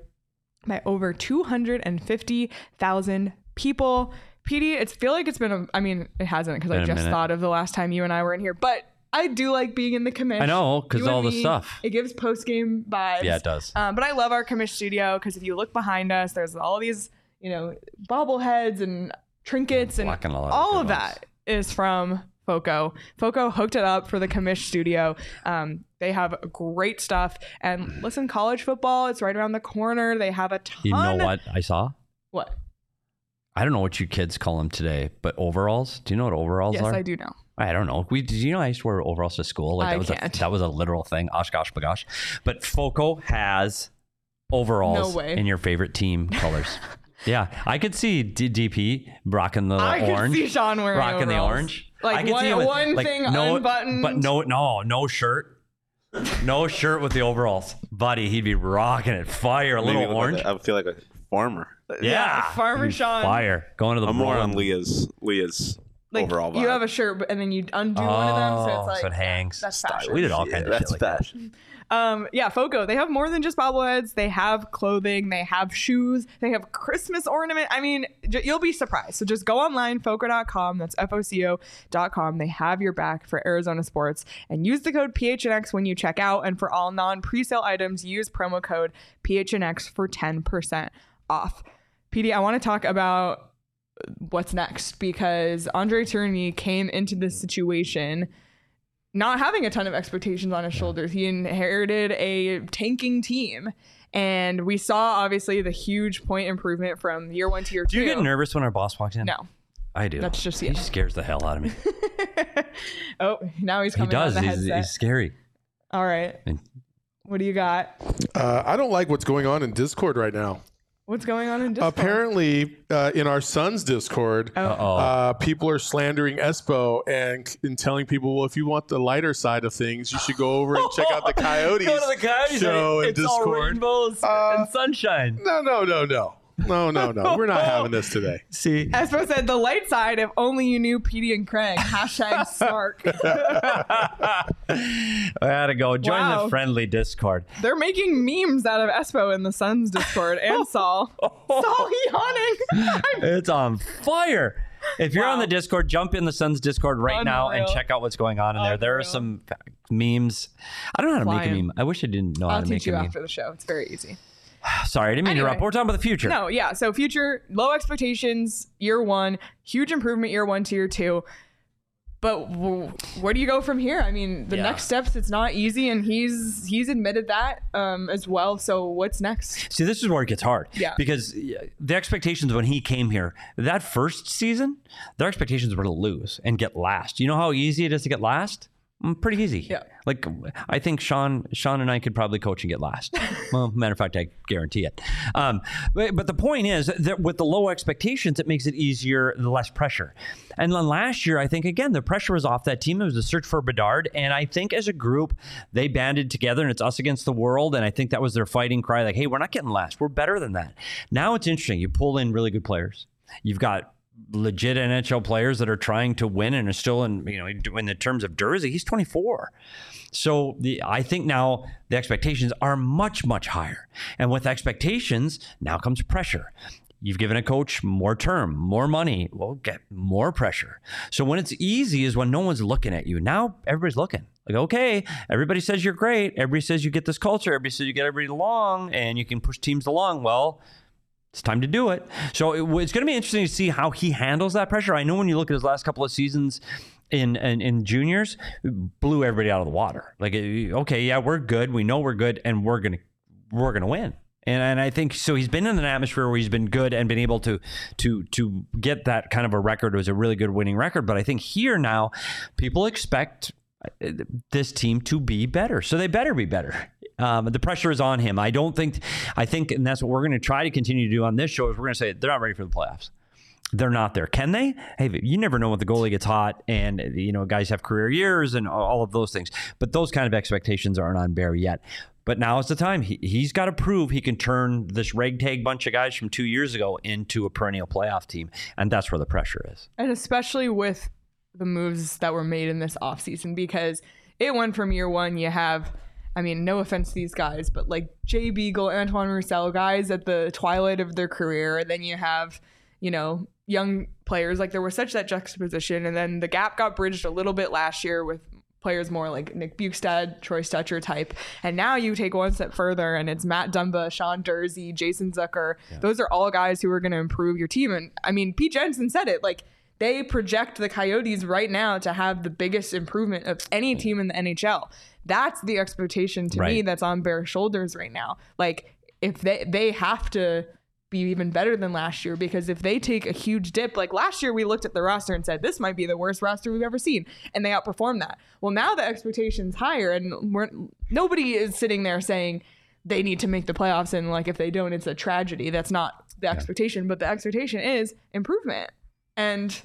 by over 250,000 people. PD, it's feel like it's been a, I mean, it hasn't because I just minute. thought of the last time you and I were in here, but I do like being in the commish. I know because all the me, stuff. It gives post game vibes. Yeah, it does. Um, but I love our commish studio because if you look behind us, there's all these, you know, bobbleheads and trinkets and all of that is from Foco. Foco hooked it up for the commish studio. Um, they have great stuff. And listen, college football, it's right around the corner. They have a ton. You know what I saw? What? I don't know what you kids call them today, but overalls. Do you know what overalls Yes, are? Yes, I do know. I don't know. We did you know I used to wear overalls to school? Like I that was can't. a that was a literal thing. OshKosh B'gosh. But Foco has overalls No way. in your favorite team colors. yeah, I could see D- DP rocking the I could orange. see Sean wearing rocking the overalls. orange. Like I could one- see him with, one like, thing no, unbuttoned. but no, no, no shirt. No shirt with the overalls, buddy. He'd be rocking it. Fire, a little Maybe look orange. Like, I feel like a farmer. Yeah, Farmer Sean. Fire, going to the I'm more bowling. on Leah's Leah's Like overall. you have a shirt, and then you undo one of them, so Oh, it's like so it hangs. That's fashion. We did all Yeah, kinds of that's shit like that. Um, yeah, Foco. They have more than just bobbleheads. They have clothing. They have shoes. They have Christmas ornament. I mean, j- you'll be surprised. So just go online, foco.com. That's F-O-C-O.com. They have your back for Arizona sports. And use the code PHNX when you check out. And for all non-presale items, use promo code PHNX for 10% off. PD, I want to talk about what's next because Andre Tourigny came into this situation not having a ton of expectations on his shoulders. He inherited a tanking team. And we saw obviously the huge point improvement from year one to year two. Do two. you get nervous when our boss walks in? No. I do. That's just- he scares the hell out of me. oh, now he's he does. on the He's, he's scary. All right. And- What do you got? Uh, I don't like what's going on in Discord right now. What's going on in Discord? Apparently, uh, in our son's Discord, Oh. Uh-oh. uh, people are slandering Espo and, and telling people, well, if you want the lighter side of things, you should go over and check out the Coyotes, Go to the Coyotes. show in it's all Discord. rainbows Uh, and sunshine. No, no, no, no. No, no, no. We're not having this today. See, Espo said the light side, if only you knew Petey and Craig. Hashtag snark. I had to go join Wow. the friendly Discord. They're making memes out of Espo in the Suns Discord and Saul. Saul yawning. It's on fire. If you're on Wow. the Discord, jump in the Suns Discord right now and Unreal. check out what's going on in there. There are Unreal. some memes. I don't know how to make a Flying. meme. I wish I didn't know how I'll to make teach a you meme. after the show. It's very easy. Sorry, I didn't mean to Anyway. interrupt. We're talking about the future. No, yeah. So future low expectations year one, huge improvement year one to year two. But w- where do you go from here? I mean, the Yeah. next steps it's not easy, and he's he's admitted that um, as well. So what's next? See, this is where it gets hard. Yeah. Because the expectations when he came here, that first season, their expectations were to lose and get last. You know how easy it is to get last? Mm, Pretty easy. Yeah. Like I think Sean, Sean and I could probably coach and get last. well, matter of fact, I guarantee it. Um, but, but the point is that with the low expectations, it makes it easier, the less pressure. And then last year, I think again the pressure was off that team. It was a search for Bedard, and I think as a group they banded together, and it's us against the world. And I think that was their fighting cry, like, "Hey, we're not getting last. We're better than that." Now it's interesting. You pull in really good players. You've got legit NHL players that are trying to win and are still in, you know, in the terms of Jersey, he's 24. So the I think now the expectations are much, much higher. And with expectations, now comes pressure. You've given a coach more term, more money. Well, get more pressure. So when it's easy is when no one's looking at you. Now everybody's looking. Like, okay, everybody says you're great. Everybody says you get this culture. Everybody says you get everybody along and you can push teams along. Well, it's time to do it. So it, it's going to be interesting to see how he handles that pressure. I know when you look at his last couple of seasons in in, in juniors, blew everybody out of the water. Like, eh, okay, yeah, we're good. We know we're good, and we're gonna we're gonna win. And and I think so. He's been in an atmosphere where he's been good and been able to to to get that kind of a record. It was a really good winning record. But I think here now, people expect uh, this team to be better. So they better be better. Um, the pressure is on him. I don't think, I think, and that's what we're going to try to continue to do on this show is we're going to say they're not ready for the playoffs. They're not there. Can they? Hey, you never know when the goalie gets hot and, you know, guys have career years and all of those things. But those kind of expectations aren't on Barry yet. But now is the time. He, he's got to prove he can turn this ragtag bunch of guys from two years ago into a perennial playoff team. And that's where the pressure is. and especially with the moves that were made in this offseason because it went from year one you have i mean no offense to these guys but like jay beagle antoine roussel guys at the twilight of their career and then you have you know young players like there was such that juxtaposition and then the gap got bridged a little bit last year with players more like Nick Bjugstad, Troy Stecher type. And now you take one step further and it's Matt Dumba, Sean Durzi, Jason Zucker. Those are all guys who are going to improve your team. And I mean, Pete Jensen said it like they project the Coyotes right now to have the biggest improvement of any team in the NHL. That's the expectation to me that's on Bear's shoulders right now. Like if they they have to be even better than last year because if they take a huge dip, like last year we looked at the roster and said this might be the worst roster we've ever seen, and they outperformed that. Well, now the expectation's higher, and we're nobody is sitting there saying they need to make the playoffs, and like if they don't, it's a tragedy. That's not the expectation, but the expectation is improvement, and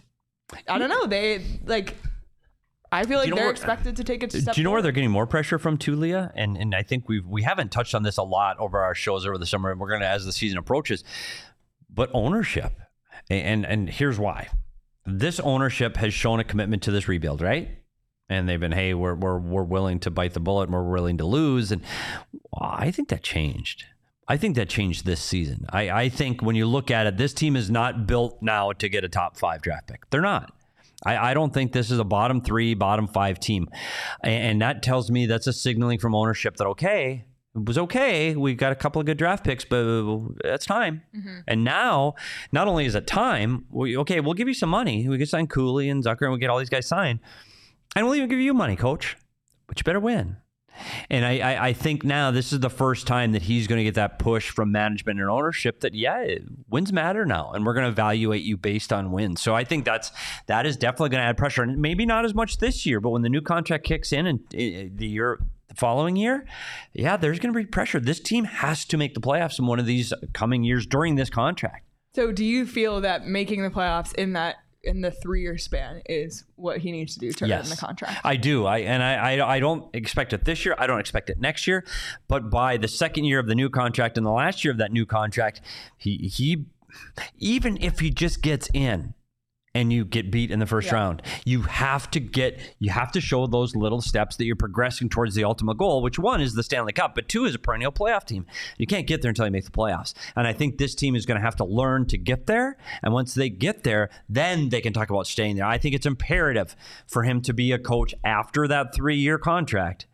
I don't know. They like. I feel like you know they're where- expected to take it. Do you know where they're getting more pressure from too, Leah? And and I think we've we haven't touched on this a lot over our shows over the summer, and we're gonna as the season approaches. But ownership, and and here's why: this ownership has shown a commitment to this rebuild, right? And they've been, hey, we're we're we're willing to bite the bullet, and we're willing to lose, and I think that changed. I think that changed this season. I, I think when you look at it, this team is not built now to get a top five draft pick. They're not. I, I don't think this is a bottom three, bottom five team. And, and that tells me that's a signaling from ownership that, okay, it was okay. We got a couple of good draft picks, but it's time. Mm-hmm. And now, not only is it time, we, okay, we'll give you some money. We can sign Cooley and Zucker and we'll get all these guys signed. And we'll even give you money, coach, but you better win. And I, I, I think now this is the first time that he's going to get that push from management and ownership that yeah, wins matter now, and we're going to evaluate you based on wins. So I think that's that is definitely going to add pressure, and maybe not as much this year, but when the new contract kicks in and uh, the year the following year, yeah, there's going to be pressure. This team has to make the playoffs in one of these coming years during this contract. So, do you feel that making the playoffs in that in the three year span is what he needs to do to earn the contract? I do. I and I, I I don't expect it this year. I don't expect it next year. But by the second year of the new contract and the last year of that new contract, he he even if he just gets in and you get beat in the first Yeah. round. You have to get you have to show those little steps that you're progressing towards the ultimate goal, which one is the Stanley Cup, but two is a perennial playoff team. You can't get there until you make the playoffs. And I think this team is going to have to learn to get there. And once they get there, then they can talk about staying there. I think it's imperative for him to be a coach after that three year contract.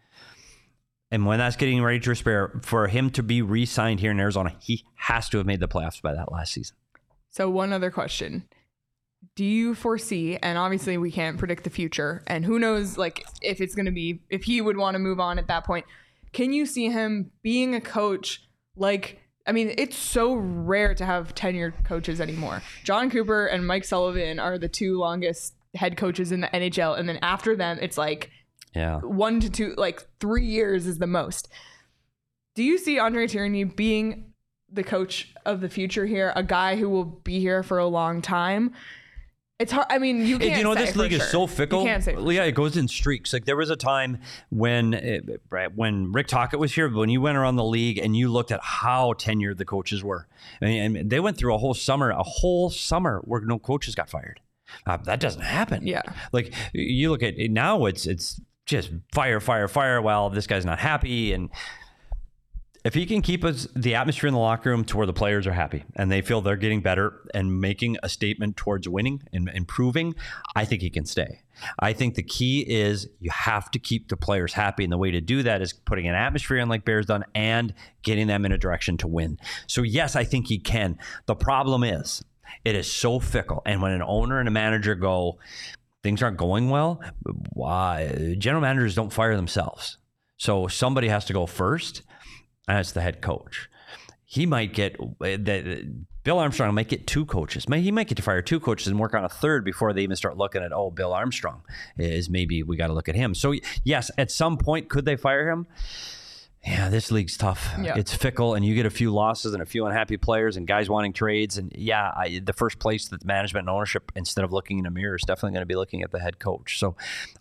And when that's getting ready to expire, for him to be re signed here in Arizona, he has to have made the playoffs by that last season. So one other question. Do you foresee and obviously we can't predict the future and who knows like if it's going to be if he would want to move on at that point. Can you see him being a coach like I mean, it's so rare to have tenured coaches anymore. Jon Cooper and Mike Sullivan are the two longest head coaches in the NHL and then after them it's like Yeah. one to two, like three years is the most. Do you see Andre Tourigny being the coach of the future here, a guy who will be here for a long time? It's hard. I mean, you can't. you know this league is so fickle. You can't say. yeah, sure. it goes in streaks. Like there was a time when it, right, when Rick Tocchet was here, when you went around the league and you looked at how tenured the coaches were, and, and they went through a whole summer, a whole summer where no coaches got fired. Uh, that doesn't happen. Yeah. Like you look at it now, it's it's just fire, fire, fire. Well, this guy's not happy, and if he can keep us the atmosphere in the locker room to where the players are happy and they feel they're getting better and making a statement towards winning and improving, I think he can stay. I think the key is you have to keep the players happy, and the way to do that is putting an atmosphere in like Bears done and getting them in a direction to win. So yes, I think he can. The problem is it is so fickle, and when an owner and a manager go, things aren't going well. Why general managers don't fire themselves, so somebody has to go first as the head coach. He might get uh, that. Bill Armstrong might get two coaches. May- He might get to fire two coaches and work on a third before they even start looking at oh, Bill Armstrong is maybe we got to look at him. So yes, at some point could they fire him? Yeah, this league's tough. Yeah. It's fickle, and you get a few losses and a few unhappy players and guys wanting trades. And yeah, I, the first place that management and ownership, instead of looking in a mirror, is definitely going to be looking at the head coach. So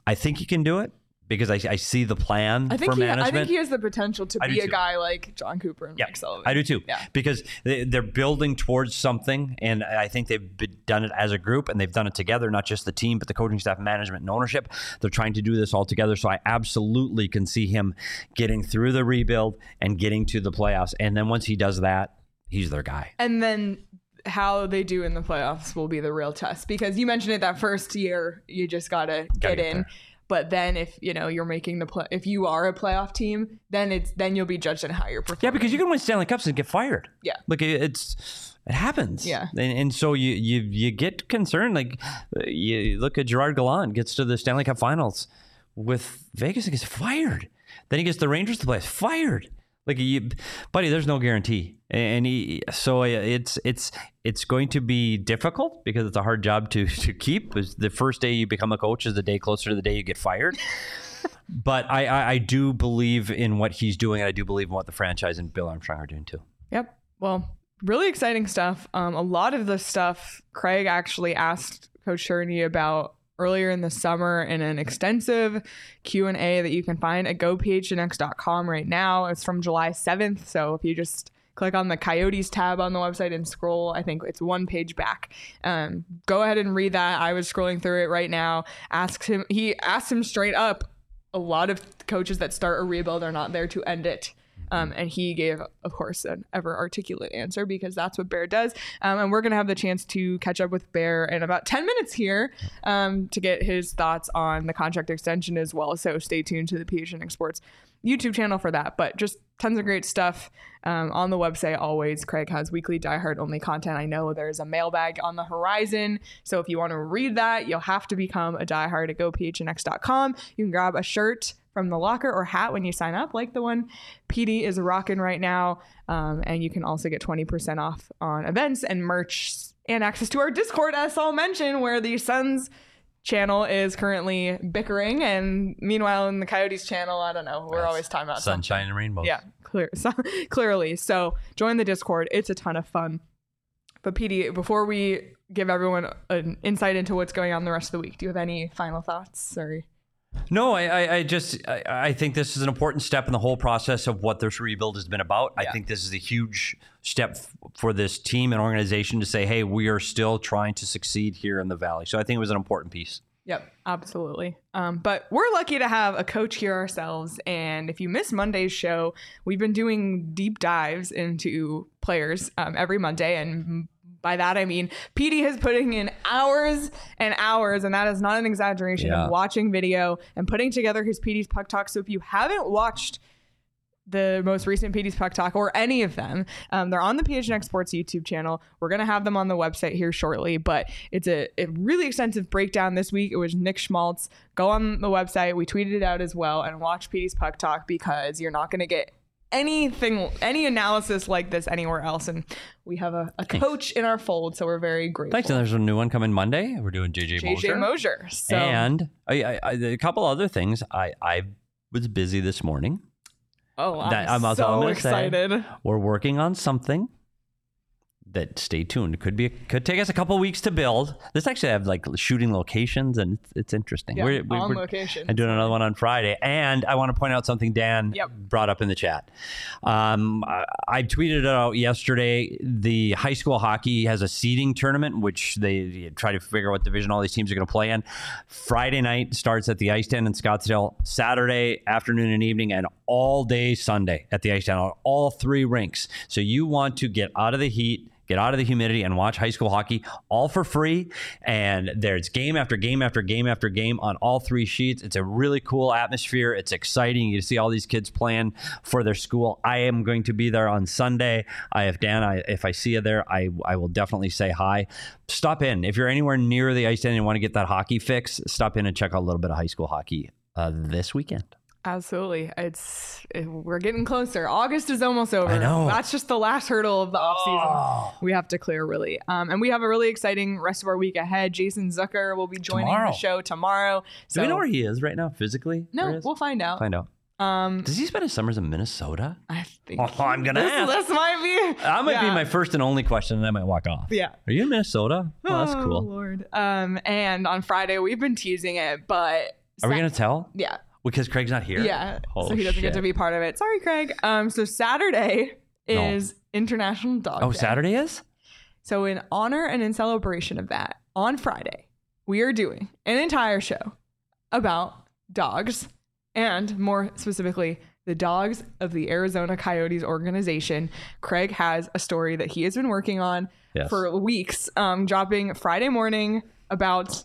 I think he can do it because I, I see the plan I think for he. management. I think he has the potential to I be a too. guy like Jon Cooper and Yeah, Mike Sullivan. I do too. Yeah. Because they, they're building towards something, and I think they've been- done it as a group, and they've done it together, not just the team, but the coaching staff, management, and ownership. They're trying to do this all together. So I absolutely can see him getting through the rebuild and getting to the playoffs. And then once he does that, he's their guy. And then how they do in the playoffs will be the real test because you mentioned it that first year you just gotta get, get in. there. But then if you know you're making the play, if you are a playoff team, then it's then you'll be judged on how you're performing. Yeah, because you can win Stanley Cups and get fired. Yeah. like it- it's it happens. Yeah. and, and so you you you get concerned. Like you look at Gerard Gallant gets to the Stanley Cup Finals with Vegas and gets fired. Then he gets the Rangers to play, fired. Like you, buddy, there's no guarantee, and he, so uh, it's it's it's going to be difficult because it's a hard job to to keep. The first day you become a coach is the day closer to the day you get fired. but I, I I do believe in what he's doing, and I do believe in what the franchise and Bill Armstrong are doing too. Yep. Well, really exciting stuff. Um, a lot of the stuff Craig actually asked Coach Tourigny about earlier in the summer in an extensive Q&A that you can find at gophnx.com right now. It's from July 7th. So if you just click on the Coyotes tab on the website and scroll, I think it's one page back. Um, go ahead and read that. I was scrolling through it right now. Asked him, he asked him straight up, a lot of coaches that start a rebuild are not there to end it. Um, and he gave, of course, an ever articulate answer because that's what Bear does. Um, and we're going to have the chance to catch up with Bear in about 10 minutes here um, to get his thoughts on the contract extension as well. So stay tuned to the PHNX Sports YouTube channel for that. But just tons of great stuff um, on the website always. Craig has weekly Die Hard only content. I know there's a mailbag on the horizon. So if you want to read that, you'll have to become a diehard at gophnx.com. You can grab a shirt from the locker or hat when you sign up, like the one PD is rocking right now. Um, and you can also get 20% off on events and merch and access to our Discord, as I'll mention, where the Suns channel is currently bickering. And meanwhile, in the Coyotes channel, I don't know, we're always talking about something. sunshine and rainbows. Yeah, clear, so, clearly. So join the Discord. It's a ton of fun. But PD, before we give everyone an insight into what's going on the rest of the week, do you have any final thoughts? Or No, I, I, I just I, I think this is an important step in the whole process of what this rebuild has been about. I think this is a huge step f- for this team and organization to say, "Hey, we are still trying to succeed here in the valley." So I think it was an important piece. Yep, absolutely. Um, but we're lucky to have a coach here ourselves. And if you missed Monday's show, we've been doing deep dives into players um, every Monday. And by that, I mean PD is putting in hours and hours, and that is not an exaggeration, Yeah. of watching video and putting together his PD's Puck Talk. So if you haven't watched the most recent PD's Puck Talk or any of them. Um, they're on the PHNX Sports YouTube channel. We're going to have them on the website here shortly, but it's a, a really extensive breakdown this week. It was Nick Schmaltz. Go on the website. We tweeted it out as well and watch PD's Puck Talk because you're not going to get anything, any analysis like this anywhere else. And we have a, a coach in our fold, so we're very grateful. Thanks. And there's a new one coming Monday. We're doing JJ, JJ Moser. Moser. So, And I, I, I, a couple other things. I, I was busy this morning. oh, I'm, that- I'm- so gonna say. excited. We're working on something that stay tuned. Could be could take us a couple weeks to build. This actually have like shooting locations and it's, it's interesting. Yeah, we're, on location. And doing another one on Friday. And I want to point out something Dan Yep. brought up in the chat. Um, I, I tweeted it out yesterday. The high school hockey has a seeding tournament, which they try to figure out what division all these teams are going to play in. Friday night starts at the Ice Den in Scottsdale. Saturday afternoon and evening, and all day Sunday at the Ice Den on all three rinks. So you want to get out of the heat get out of the humidity and watch high school hockey all for free. And there's game after game after game after game on all three sheets. It's a really cool atmosphere. It's exciting. You see all these kids playing for their school. I am going to be there on Sunday. I if Dan, I, if I see you there, I I will definitely say hi. Stop in if you're anywhere near the ice and you want to get that hockey fix. Stop in and check out a little bit of high school hockey uh, this weekend. Absolutely. It's it, we're getting closer. August is almost over. I know. That's just the last hurdle of the off season. Oh. We have to clear really. Um, and we have a really exciting rest of our week ahead. Jason Zucker will be joining Tomorrow. the show tomorrow. Do So we know where he is right now physically? No, we'll find out. find out. Um, Does he spend his summers in Minnesota? I think Oh, I'm gonna this, ask. this might be That might be my first and only question, and I might walk off. Yeah. Are you in Minnesota? Oh, that's Oh, cool. Lord. Um, and on Friday we've been teasing it, but Are we gonna tell? Yeah. Because Craig's not here. Yeah. Oh, so he doesn't get to be part of it. Sorry, Craig. Um, so Saturday No. is International Dog Oh, Day. Saturday is. So, in honor and in celebration of that, on Friday, we are doing an entire show about dogs and more specifically, the dogs of the Arizona Coyotes organization. Craig has a story that he has been working on Yes. for weeks, um, dropping Friday morning about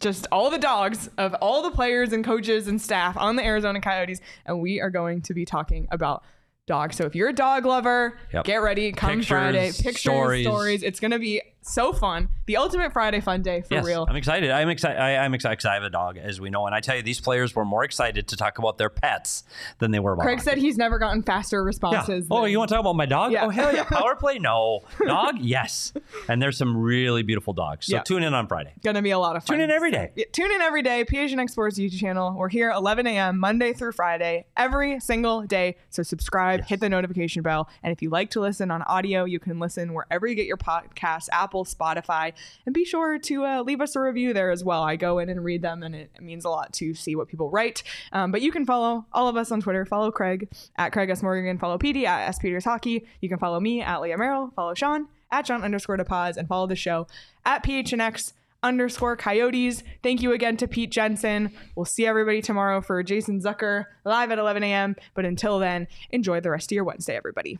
just all the dogs of all the players and coaches and staff on the Arizona Coyotes. And we are going to be talking about dogs. So if you're a dog lover, Yep. get ready. Come Pictures, Friday. Pictures, stories. stories. It's going to be so fun. The ultimate Friday fun day for yes, real. I'm excited. I'm excited. I'm excited because I have a dog, as we know. And I tell you, these players were more excited to talk about their pets than they were about. Craig hockey. said he's never gotten faster Yeah. responses. Oh, than- you want to talk about my dog? Yeah. Oh, hell yeah. Power play? No. Dog? Yes. And there's some really beautiful dogs. So Yeah. tune in on Friday. Gonna be a lot of fun. Tune in every day. Yeah, tune in every day. PHNX Sports YouTube channel. We're here 11 a.m. Monday through Friday, every single day. So subscribe, hit the notification bell, and if you like to listen on audio, you can listen wherever you get your podcasts, Apple, Spotify, and be sure to uh, leave us a review there as well. I go in and read them, and it means a lot to see what people write. Um, but you can follow all of us on Twitter. Follow Craig at Craig S Morgan. Follow PD at S Peters Hockey. You can follow me at Leah Merrill. Follow Sean at Sean underscore to pause and follow the show at PHNX underscore coyotes. Thank you again to Pete Jensen. We'll see everybody tomorrow for Jason Zucker live at 11 a.m. But until then, enjoy the rest of your Wednesday, everybody.